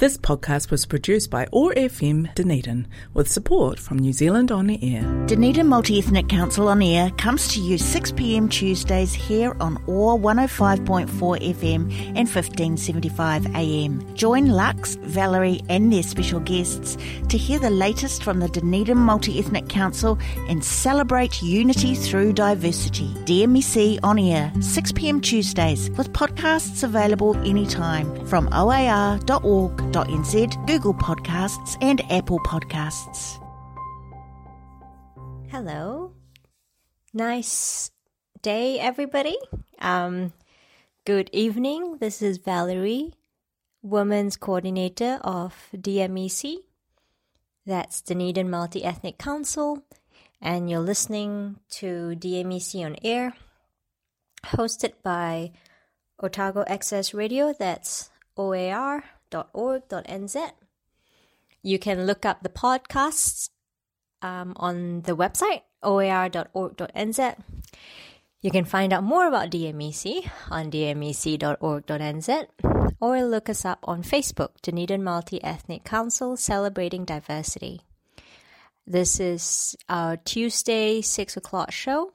This podcast was produced by OAR FM Dunedin with support from New Zealand On Air. Dunedin Multi Ethnic Council on Air comes to you 6pm Tuesdays here on OAR 105.4 FM and 1575am. Join Lux, Valerie, and their special guests to hear the latest from the Dunedin Multi Ethnic Council and celebrate unity through diversity. DMEC on Air, 6pm Tuesdays, with podcasts available anytime from oar.org nz, Google Podcasts, and Apple Podcasts. Hello. Nice day, everybody. Um, good evening. This is Valerie, Women's Coordinator of DMEC. That's Dunedin Multi Ethnic Council. And you're listening to DMEC on Air, hosted by Otago Access Radio. That's OAR oar.org.nz. You can look up the podcasts um, on the website oar.org.nz. You can find out more about DMEC on dmec.org.nz or look us up on Facebook, Dunedin Multi Ethnic Council Celebrating Diversity. This is our Tuesday, 6 o'clock show,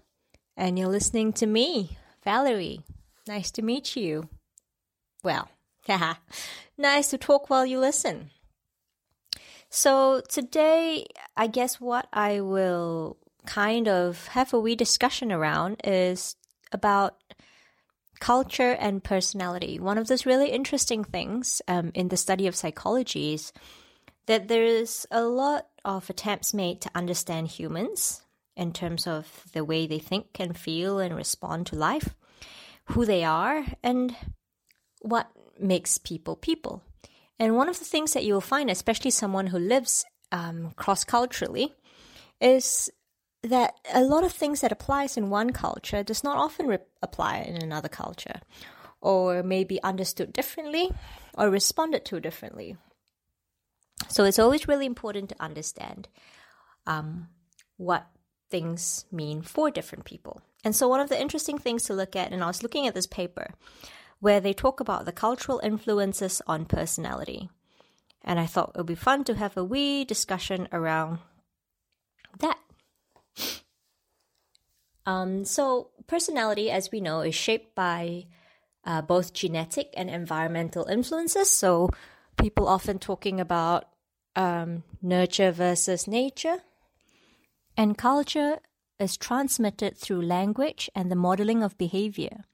and you're listening to me, Valerie. Nice to meet you. Well, nice to talk while you listen. So today, I guess what I will kind of have a wee discussion around is about culture and personality. One of those really interesting things um, in the study of psychology is that there's a lot of attempts made to understand humans in terms of the way they think and feel and respond to life, who they are, and what makes people people. And one of the things that you will find, especially someone who lives um, cross culturally, is that a lot of things that applies in one culture does not often re- apply in another culture, or may be understood differently or responded to differently. So it's always really important to understand um, what things mean for different people. And so one of the interesting things to look at, and I was looking at this paper, where they talk about the cultural influences on personality. And I thought it would be fun to have a wee discussion around that. Um, so, personality, as we know, is shaped by uh, both genetic and environmental influences. So, people often talking about um, nurture versus nature. And culture is transmitted through language and the modeling of behavior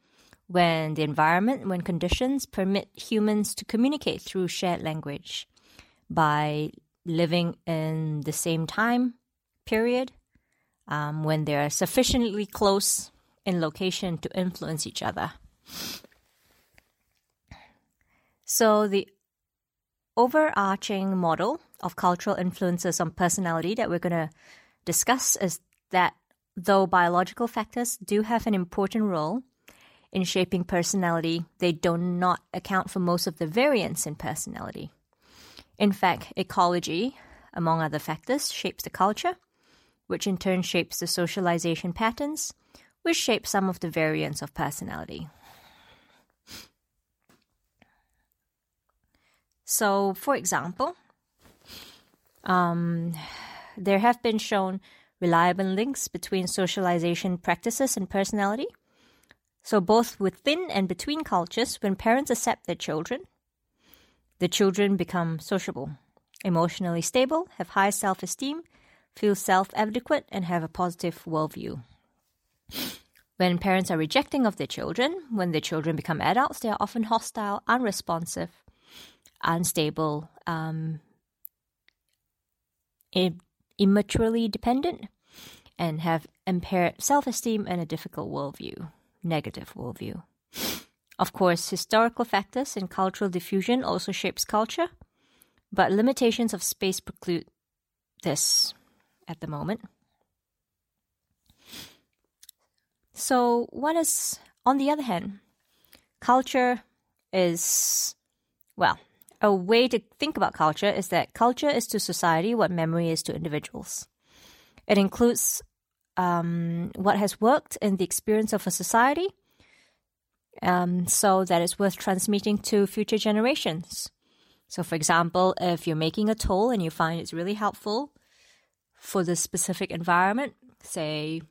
when the environment, when conditions permit humans to communicate through shared language by living in the same time period, um, when they are sufficiently close in location to influence each other. So, the overarching model of cultural influences on personality that we're going to discuss is that though biological factors do have an important role, in shaping personality, they do not account for most of the variance in personality. In fact, ecology, among other factors, shapes the culture, which in turn shapes the socialization patterns, which shape some of the variance of personality. So, for example, um, there have been shown reliable links between socialization practices and personality. So, both within and between cultures, when parents accept their children, the children become sociable, emotionally stable, have high self esteem, feel self adequate, and have a positive worldview. When parents are rejecting of their children, when their children become adults, they are often hostile, unresponsive, unstable, um, immaturely dependent, and have impaired self esteem and a difficult worldview negative worldview. Of course, historical factors and cultural diffusion also shapes culture, but limitations of space preclude this at the moment. So, what is, on the other hand, culture is, well, a way to think about culture is that culture is to society what memory is to individuals. It includes um, what has worked in the experience of a society um, so that it's worth transmitting to future generations. So, for example, if you're making a tool and you find it's really helpful for the specific environment, say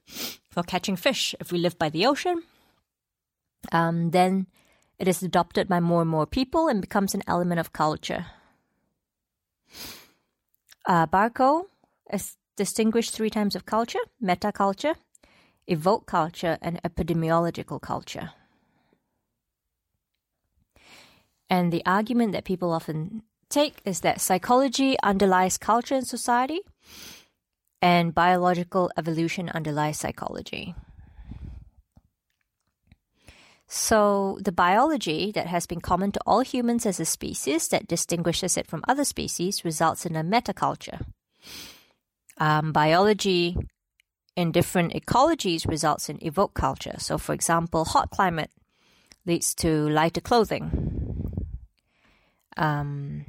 for catching fish, if we live by the ocean, um, then it is adopted by more and more people and becomes an element of culture. Uh, Barkow is distinguished three types of culture metaculture, evoke culture, and epidemiological culture. And the argument that people often take is that psychology underlies culture and society and biological evolution underlies psychology. So, the biology that has been common to all humans as a species that distinguishes it from other species results in a metaculture. Um, biology in different ecologies results in evoke culture. So, for example, hot climate leads to lighter clothing. Um,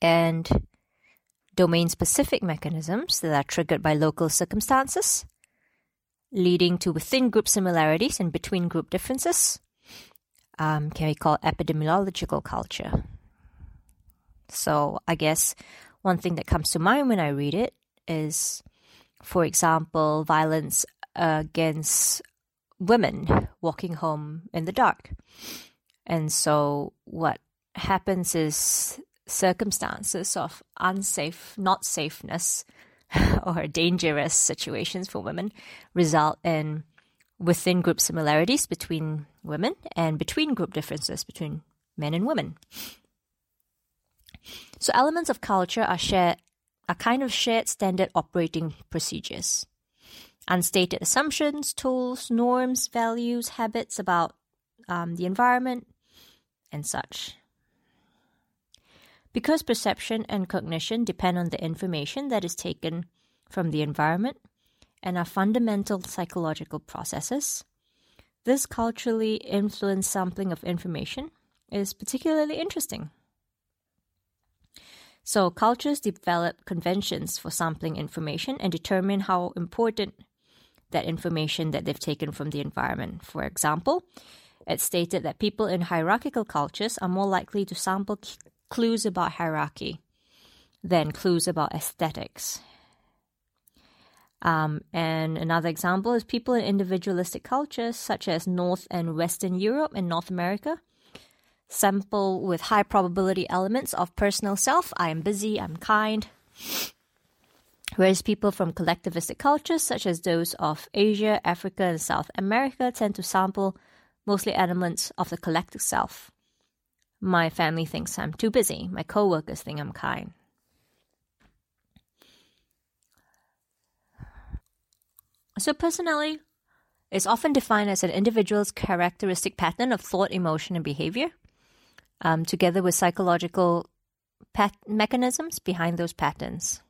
and domain specific mechanisms that are triggered by local circumstances, leading to within group similarities and between group differences, um, can be called epidemiological culture. So, I guess one thing that comes to mind when I read it is, for example, violence against women walking home in the dark. And so, what happens is circumstances of unsafe, not safeness, or dangerous situations for women result in within group similarities between women and between group differences between men and women. So elements of culture are shared are kind of shared standard operating procedures. Unstated assumptions, tools, norms, values, habits about um, the environment, and such. Because perception and cognition depend on the information that is taken from the environment and are fundamental psychological processes, this culturally influenced sampling of information is particularly interesting. So, cultures develop conventions for sampling information and determine how important that information that they've taken from the environment. For example, it's stated that people in hierarchical cultures are more likely to sample clues about hierarchy than clues about aesthetics. Um, and another example is people in individualistic cultures, such as North and Western Europe and North America, sample with high probability elements of personal self. I am busy, I'm kind. Whereas people from collectivistic cultures, such as those of Asia, Africa, and South America, tend to sample mostly elements of the collective self. My family thinks I'm too busy. My coworkers think I'm kind. So, personality is often defined as an individual's characteristic pattern of thought, emotion, and behavior, um, together with psychological pat- mechanisms behind those patterns.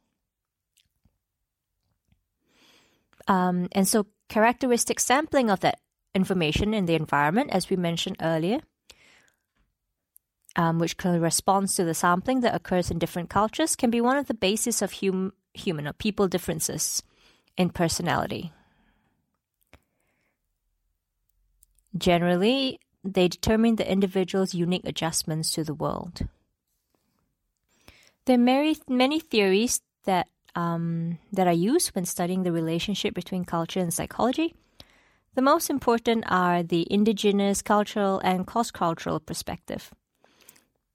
Um, and so, characteristic sampling of that information in the environment, as we mentioned earlier, um, which corresponds to the sampling that occurs in different cultures, can be one of the basis of hum- human or people differences in personality. Generally, they determine the individual's unique adjustments to the world. There are many, many theories that um, that are used when studying the relationship between culture and psychology. The most important are the indigenous, cultural, and cross-cultural perspective.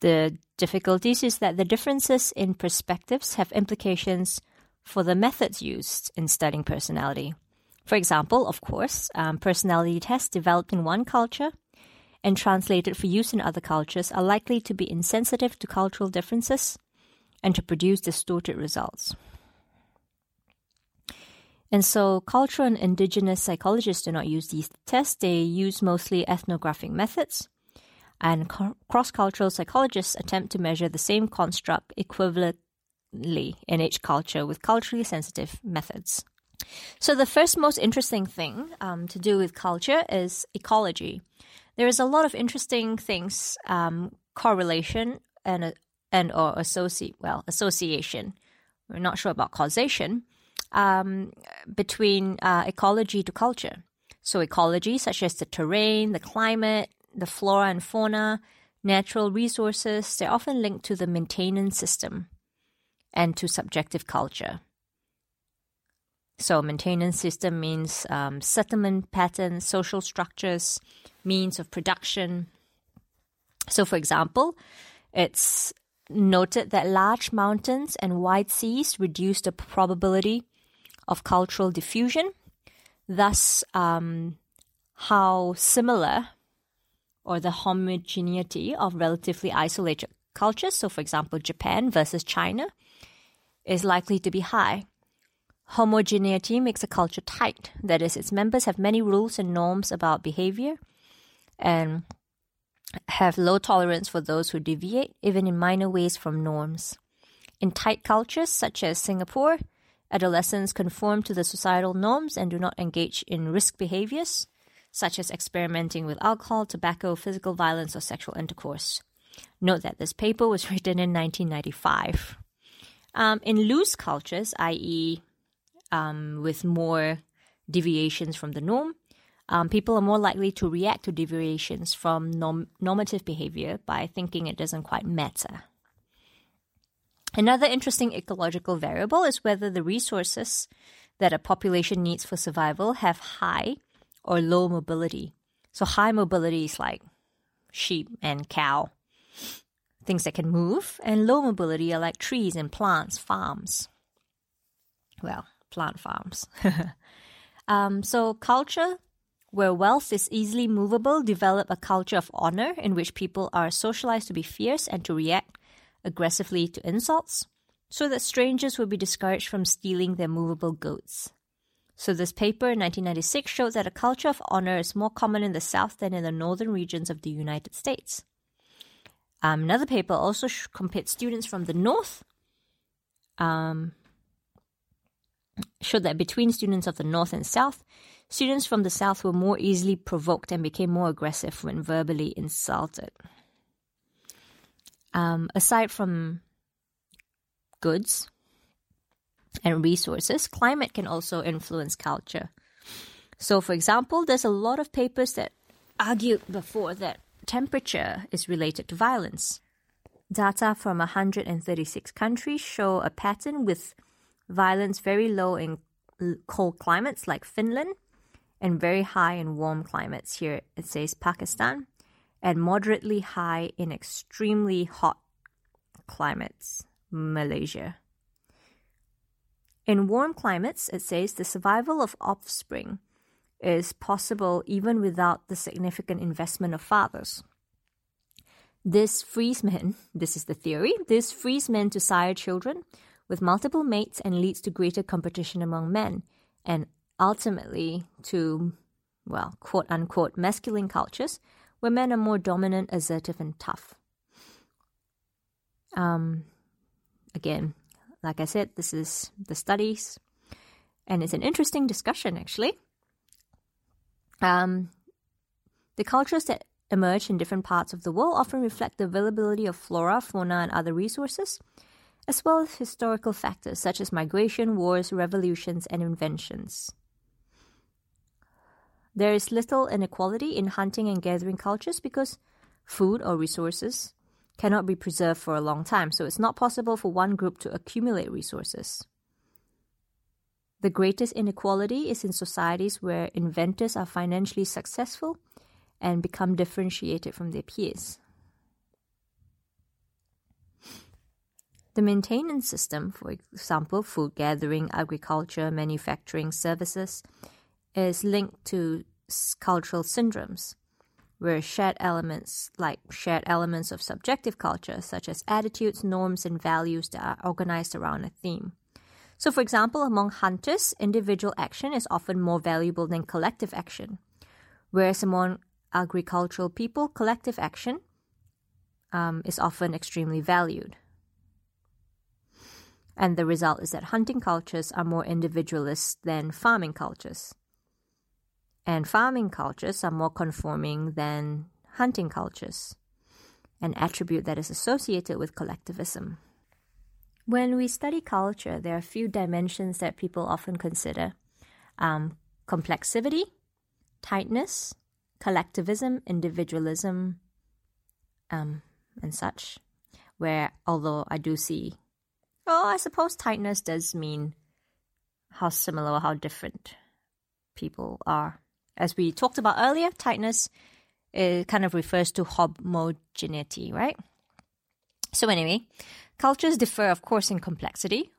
The difficulties is that the differences in perspectives have implications for the methods used in studying personality. For example, of course, um, personality tests developed in one culture and translated for use in other cultures are likely to be insensitive to cultural differences and to produce distorted results. And so, cultural and indigenous psychologists do not use these tests, they use mostly ethnographic methods and co- cross cultural psychologists attempt to measure the same construct equivalently in each culture with culturally sensitive methods. So, the first most interesting thing um, to do with culture is ecology. There is a lot of interesting things, um, correlation and and or associate well association. We're not sure about causation um, between uh, ecology to culture. So ecology, such as the terrain, the climate, the flora and fauna, natural resources, they're often linked to the maintenance system and to subjective culture. So, maintenance system means um, settlement patterns, social structures, means of production. So, for example, it's noted that large mountains and wide seas reduce the probability of cultural diffusion. Thus, um, how similar or the homogeneity of relatively isolated cultures, so for example, Japan versus China, is likely to be high. Homogeneity makes a culture tight, that is, its members have many rules and norms about behavior and have low tolerance for those who deviate, even in minor ways, from norms. In tight cultures such as Singapore, adolescents conform to the societal norms and do not engage in risk behaviors, such as experimenting with alcohol, tobacco, physical violence, or sexual intercourse. Note that this paper was written in 1995. Um, in loose cultures, i.e., um, with more deviations from the norm, um, people are more likely to react to deviations from norm- normative behavior by thinking it doesn't quite matter. Another interesting ecological variable is whether the resources that a population needs for survival have high or low mobility. So, high mobility is like sheep and cow, things that can move, and low mobility are like trees and plants, farms. Well, plant farms. um, so, culture where wealth is easily movable, develop a culture of honor in which people are socialized to be fierce and to react aggressively to insults, so that strangers will be discouraged from stealing their movable goods. So, this paper in 1996 showed that a culture of honor is more common in the South than in the northern regions of the United States. Um, another paper also compared students from the North, um, showed that between students of the North and South, Students from the South were more easily provoked and became more aggressive when verbally insulted. Um, aside from goods and resources, climate can also influence culture. So, for example, there's a lot of papers that argued before that temperature is related to violence. Data from 136 countries show a pattern with violence very low in cold climates like Finland and very high in warm climates. Here it says Pakistan, and moderately high in extremely hot climates, Malaysia. In warm climates, it says the survival of offspring is possible even without the significant investment of fathers. This frees men, this is the theory, this frees men to sire children with multiple mates and leads to greater competition among men and ultimately to, well, quote unquote, masculine cultures where men are more dominant, assertive, and tough. Um, again, like I said, this is the studies, and it's an interesting discussion actually. Um, the cultures that emerge in different parts of the world often reflect the availability of flora, fauna, and other resources, as well as historical factors such as migration, wars, revolutions, and inventions. There is little inequality in hunting and gathering cultures because food or resources cannot be preserved for a long time, so it's not possible for one group to accumulate resources. The greatest inequality is in societies where inventors are financially successful and become differentiated from their peers. The maintenance system, for example, food gathering, agriculture, manufacturing, services, is linked to cultural syndromes, where shared elements, like shared elements of subjective culture, such as attitudes, norms, and values that are organized around a theme. So, for example, among hunters, individual action is often more valuable than collective action, whereas among agricultural people, collective action um, is often extremely valued. And the result is that hunting cultures are more individualist than farming cultures and farming cultures are more conforming than hunting cultures, an attribute that is associated with collectivism. When we study culture, there are a few dimensions that people often consider um, complexity, tightness, collectivism, individualism, um, and such. Where, although I do see, oh, I suppose tightness does mean how similar or how different people are. As we talked about earlier, tightness it kind of refers to homogeneity, right? So, anyway, cultures differ, of course, in complexity.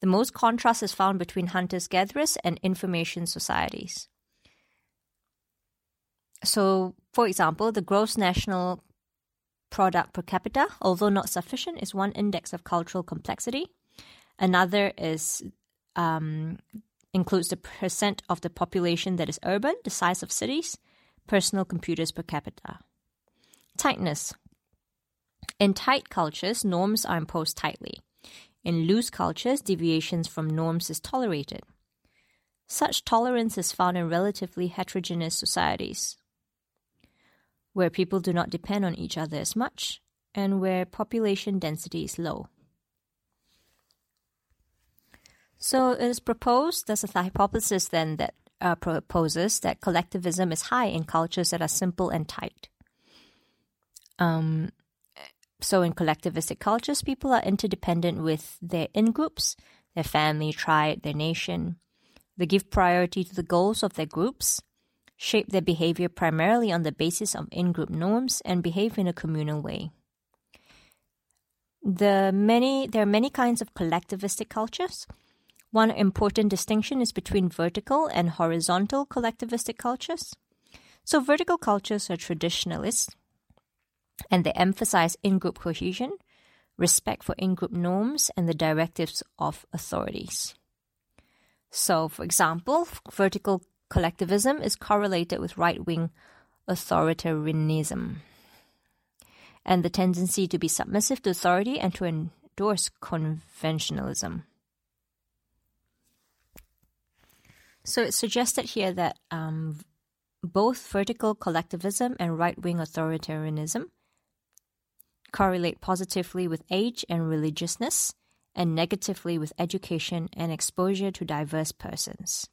The most contrast is found between hunters gatherers and information societies. So, for example, the gross national product per capita, although not sufficient, is one index of cultural complexity. Another is um, includes the percent of the population that is urban, the size of cities, personal computers per capita. Tightness. In tight cultures, norms are imposed tightly. In loose cultures, deviations from norms is tolerated. Such tolerance is found in relatively heterogeneous societies, where people do not depend on each other as much and where population density is low. So it is proposed, there's a hypothesis then that uh, proposes that collectivism is high in cultures that are simple and tight. Um, so in collectivistic cultures, people are interdependent with their in groups, their family, tribe, their nation. They give priority to the goals of their groups, shape their behavior primarily on the basis of in group norms, and behave in a communal way. The many there are many kinds of collectivistic cultures. One important distinction is between vertical and horizontal collectivistic cultures. So vertical cultures are traditionalist and they emphasize in-group cohesion, respect for in-group norms and the directives of authorities. So, for example, vertical collectivism is correlated with right-wing authoritarianism and the tendency to be submissive to authority and to endorse conventionalism. So it's suggested here that um, both vertical collectivism and right wing authoritarianism correlate positively with age and religiousness, and negatively with education and exposure to diverse persons.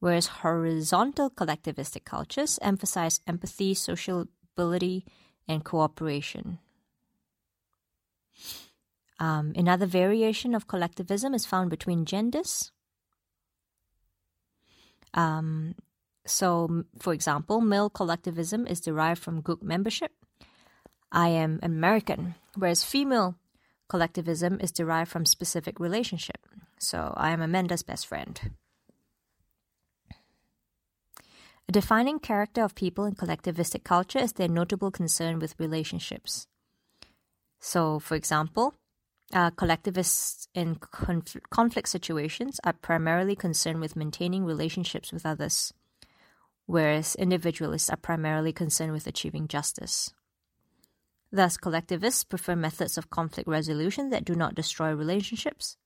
Whereas horizontal collectivistic cultures emphasize empathy, sociability, and cooperation. Um, another variation of collectivism is found between genders. Um, so, for example, male collectivism is derived from group membership. I am American, whereas female collectivism is derived from specific relationship. So, I am Amanda's best friend. A defining character of people in collectivistic culture is their notable concern with relationships. So, for example, uh, collectivists in conf- conflict situations are primarily concerned with maintaining relationships with others, whereas individualists are primarily concerned with achieving justice. Thus, collectivists prefer methods of conflict resolution that do not destroy relationships,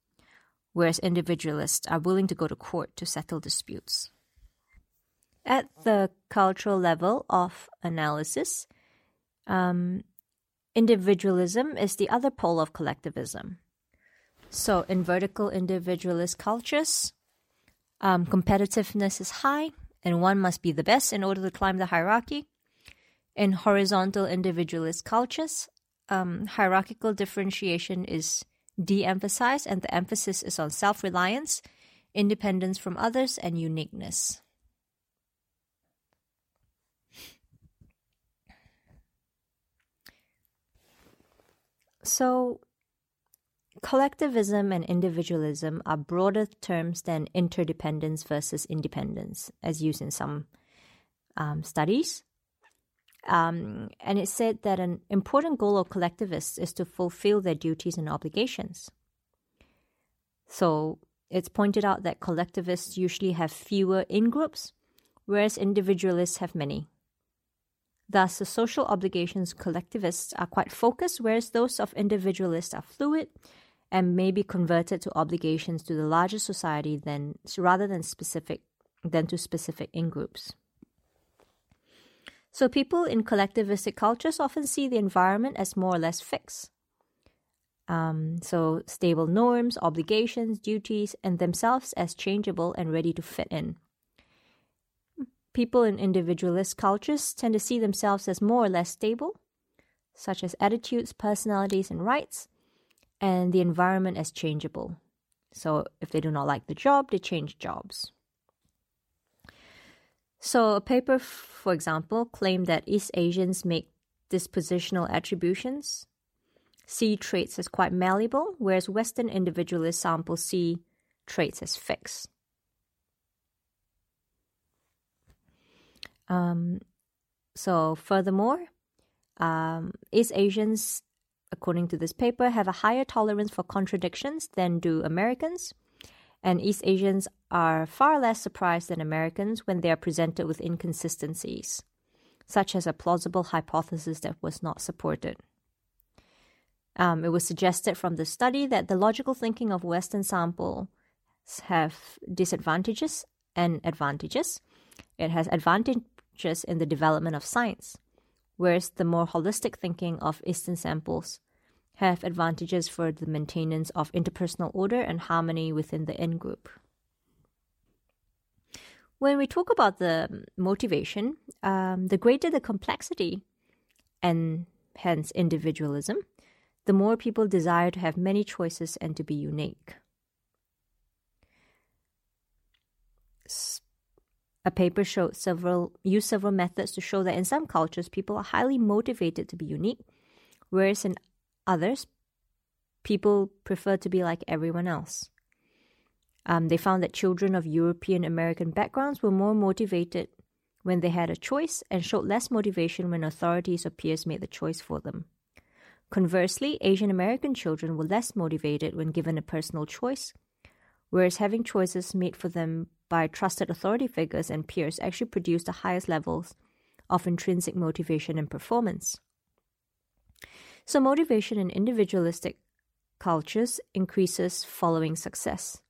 whereas individualists are willing to go to court to settle disputes. At the cultural level of analysis, um, individualism is the other pole of collectivism. So, in vertical individualist cultures, um, competitiveness is high, and one must be the best in order to climb the hierarchy. In horizontal individualist cultures, um, hierarchical differentiation is de emphasized, and the emphasis is on self reliance, independence from others, and uniqueness. So, collectivism and individualism are broader terms than interdependence versus independence, as used in some um, studies. Um, and it said that an important goal of collectivists is to fulfill their duties and obligations. So it's pointed out that collectivists usually have fewer in groups, whereas individualists have many. Thus, the social obligations collectivists are quite focused, whereas those of individualists are fluid and may be converted to obligations to the larger society than rather than specific than to specific in groups. So people in collectivistic cultures often see the environment as more or less fixed. Um, so stable norms, obligations, duties, and themselves as changeable and ready to fit in. People in individualist cultures tend to see themselves as more or less stable, such as attitudes, personalities, and rights, and the environment as changeable. So, if they do not like the job, they change jobs. So, a paper, for example, claimed that East Asians make dispositional attributions, see traits as quite malleable, whereas Western individualist samples see traits as fixed. Um, so, furthermore, um, East Asians, according to this paper, have a higher tolerance for contradictions than do Americans, and East Asians are far less surprised than Americans when they are presented with inconsistencies, such as a plausible hypothesis that was not supported. Um, it was suggested from the study that the logical thinking of Western samples have disadvantages and advantages. It has advantage in the development of science, whereas the more holistic thinking of Eastern samples have advantages for the maintenance of interpersonal order and harmony within the in group. When we talk about the motivation, um, the greater the complexity and hence individualism, the more people desire to have many choices and to be unique. A paper showed several used several methods to show that in some cultures people are highly motivated to be unique, whereas in others people prefer to be like everyone else. Um, they found that children of European American backgrounds were more motivated when they had a choice and showed less motivation when authorities or peers made the choice for them. Conversely, Asian American children were less motivated when given a personal choice, whereas having choices made for them by trusted authority figures and peers actually produce the highest levels of intrinsic motivation and performance. So, motivation in individualistic cultures increases following success.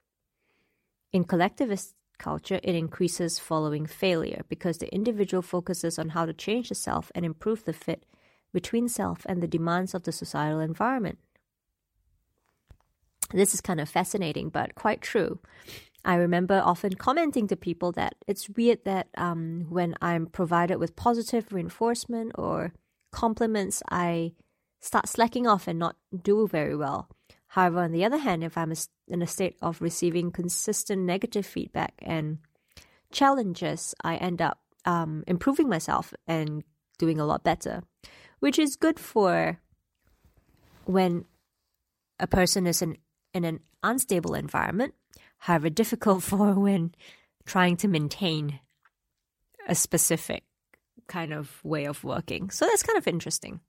In collectivist culture, it increases following failure because the individual focuses on how to change the self and improve the fit between self and the demands of the societal environment. This is kind of fascinating, but quite true. I remember often commenting to people that it's weird that um, when I'm provided with positive reinforcement or compliments, I start slacking off and not do very well. However, on the other hand, if I'm in a state of receiving consistent negative feedback and challenges, I end up um, improving myself and doing a lot better, which is good for when a person is in, in an unstable environment however difficult for when trying to maintain a specific kind of way of working. So that's kind of interesting.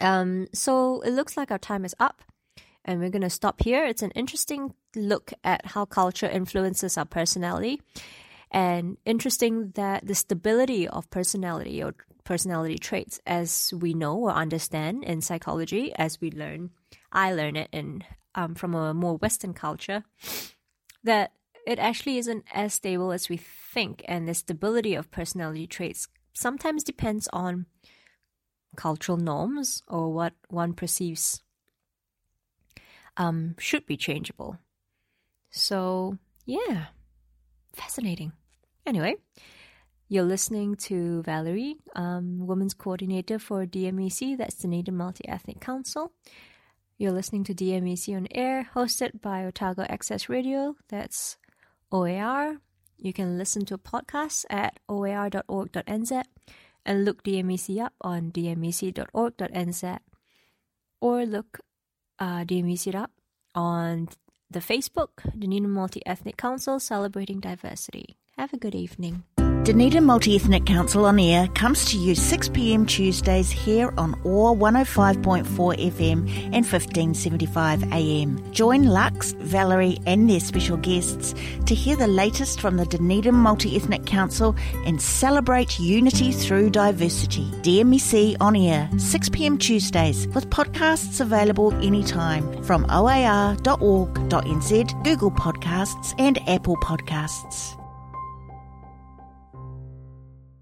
Um, so it looks like our time is up and we're going to stop here. It's an interesting look at how culture influences our personality and interesting that the stability of personality or personality traits as we know or understand in psychology as we learn I learn it in um, from a more Western culture, that it actually isn't as stable as we think, and the stability of personality traits sometimes depends on cultural norms or what one perceives um, should be changeable. So, yeah, fascinating. Anyway, you're listening to Valerie, um, Women's Coordinator for DMEC, that's Dunedin Multi Ethnic Council. You're listening to DMEC on air, hosted by Otago Access Radio. That's OAR. You can listen to podcasts at oar.org.nz and look DMEC up on dmec.org.nz or look uh, DMEC up on the Facebook, Dunedin Multi Ethnic Council Celebrating Diversity. Have a good evening. Dunedin Multi Ethnic Council on Air comes to you 6pm Tuesdays here on OAR 105.4 FM and 1575 AM. Join Lux, Valerie, and their special guests to hear the latest from the Dunedin Multi Ethnic Council and celebrate unity through diversity. DMEC on Air, 6pm Tuesdays, with podcasts available anytime from oar.org.nz, Google Podcasts, and Apple Podcasts.